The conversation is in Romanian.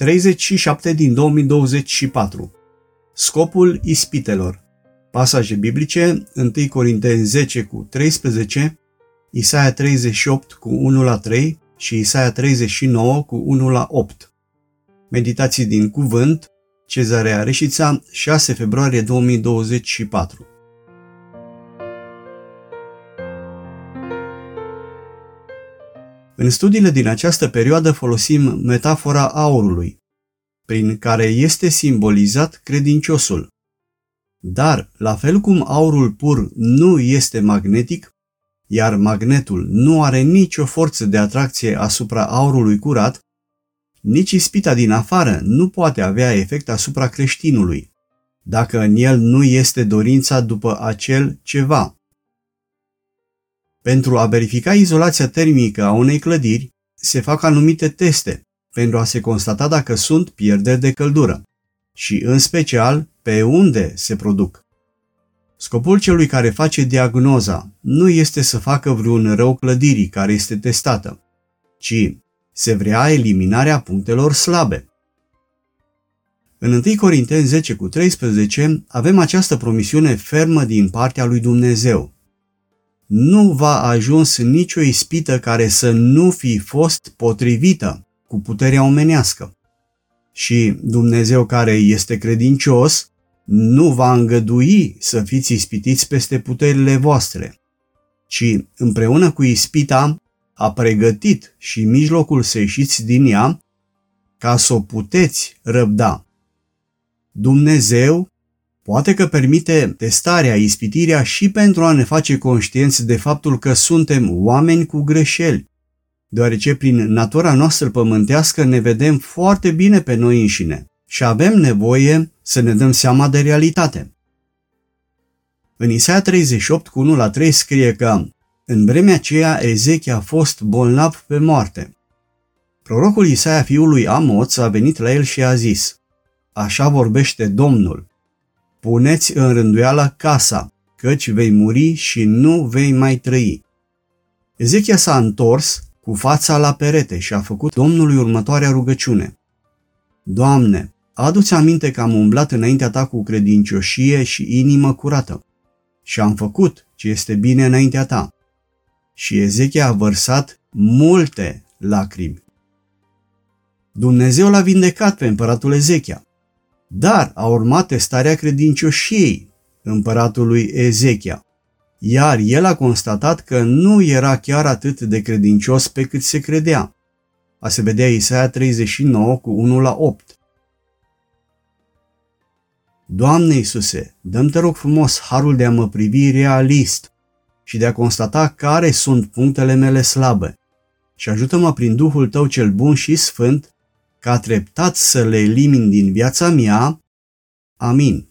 37 din 2024 Scopul ispitelor Pasaje biblice 1 Corinteni 10 cu 13, Isaia 38 cu 1 la 3 și Isaia 39 cu 1 la 8. Meditații din cuvânt, Cezarea Reșița, 6 februarie 2024. În studiile din această perioadă folosim metafora aurului, prin care este simbolizat credinciosul. Dar, la fel cum aurul pur nu este magnetic, iar magnetul nu are nicio forță de atracție asupra aurului curat, nici ispita din afară nu poate avea efect asupra creștinului, dacă în el nu este dorința după acel ceva. Pentru a verifica izolația termică a unei clădiri, se fac anumite teste pentru a se constata dacă sunt pierderi de căldură și, în special, pe unde se produc. Scopul celui care face diagnoza nu este să facă vreun rău clădirii care este testată, ci se vrea eliminarea punctelor slabe. În 1 Corinteni 10 cu 13 avem această promisiune fermă din partea lui Dumnezeu. Nu va ajuns nicio ispită care să nu fi fost potrivită cu puterea omenească. Și Dumnezeu care este credincios nu va îngădui să fiți ispitiți peste puterile voastre, ci împreună cu ispita a pregătit și mijlocul să ieșiți din ea ca să o puteți răbda. Dumnezeu poate că permite testarea, ispitirea și pentru a ne face conștienți de faptul că suntem oameni cu greșeli, deoarece prin natura noastră pământească ne vedem foarte bine pe noi înșine și avem nevoie să ne dăm seama de realitate. În Isaia 38 cu 1 la 3 scrie că în vremea aceea Ezechia a fost bolnav pe moarte. Prorocul Isaia fiul lui Amoț a venit la el și a zis, Așa vorbește Domnul, puneți în rânduială casa, căci vei muri și nu vei mai trăi. Ezechia s-a întors cu fața la perete și a făcut Domnului următoarea rugăciune. Doamne, adu-ți aminte că am umblat înaintea ta cu credincioșie și inimă curată și am făcut ce este bine înaintea ta. Și Ezechia a vărsat multe lacrimi. Dumnezeu l-a vindecat pe împăratul Ezechia, dar a urmat testarea credincioșiei împăratului Ezechia iar el a constatat că nu era chiar atât de credincios pe cât se credea. A se vedea Isaia 39 cu 1 la 8. Doamne Iisuse, dăm te rog frumos harul de a mă privi realist și de a constata care sunt punctele mele slabe și ajută-mă prin Duhul Tău cel bun și sfânt ca treptat să le elimin din viața mea. Amin.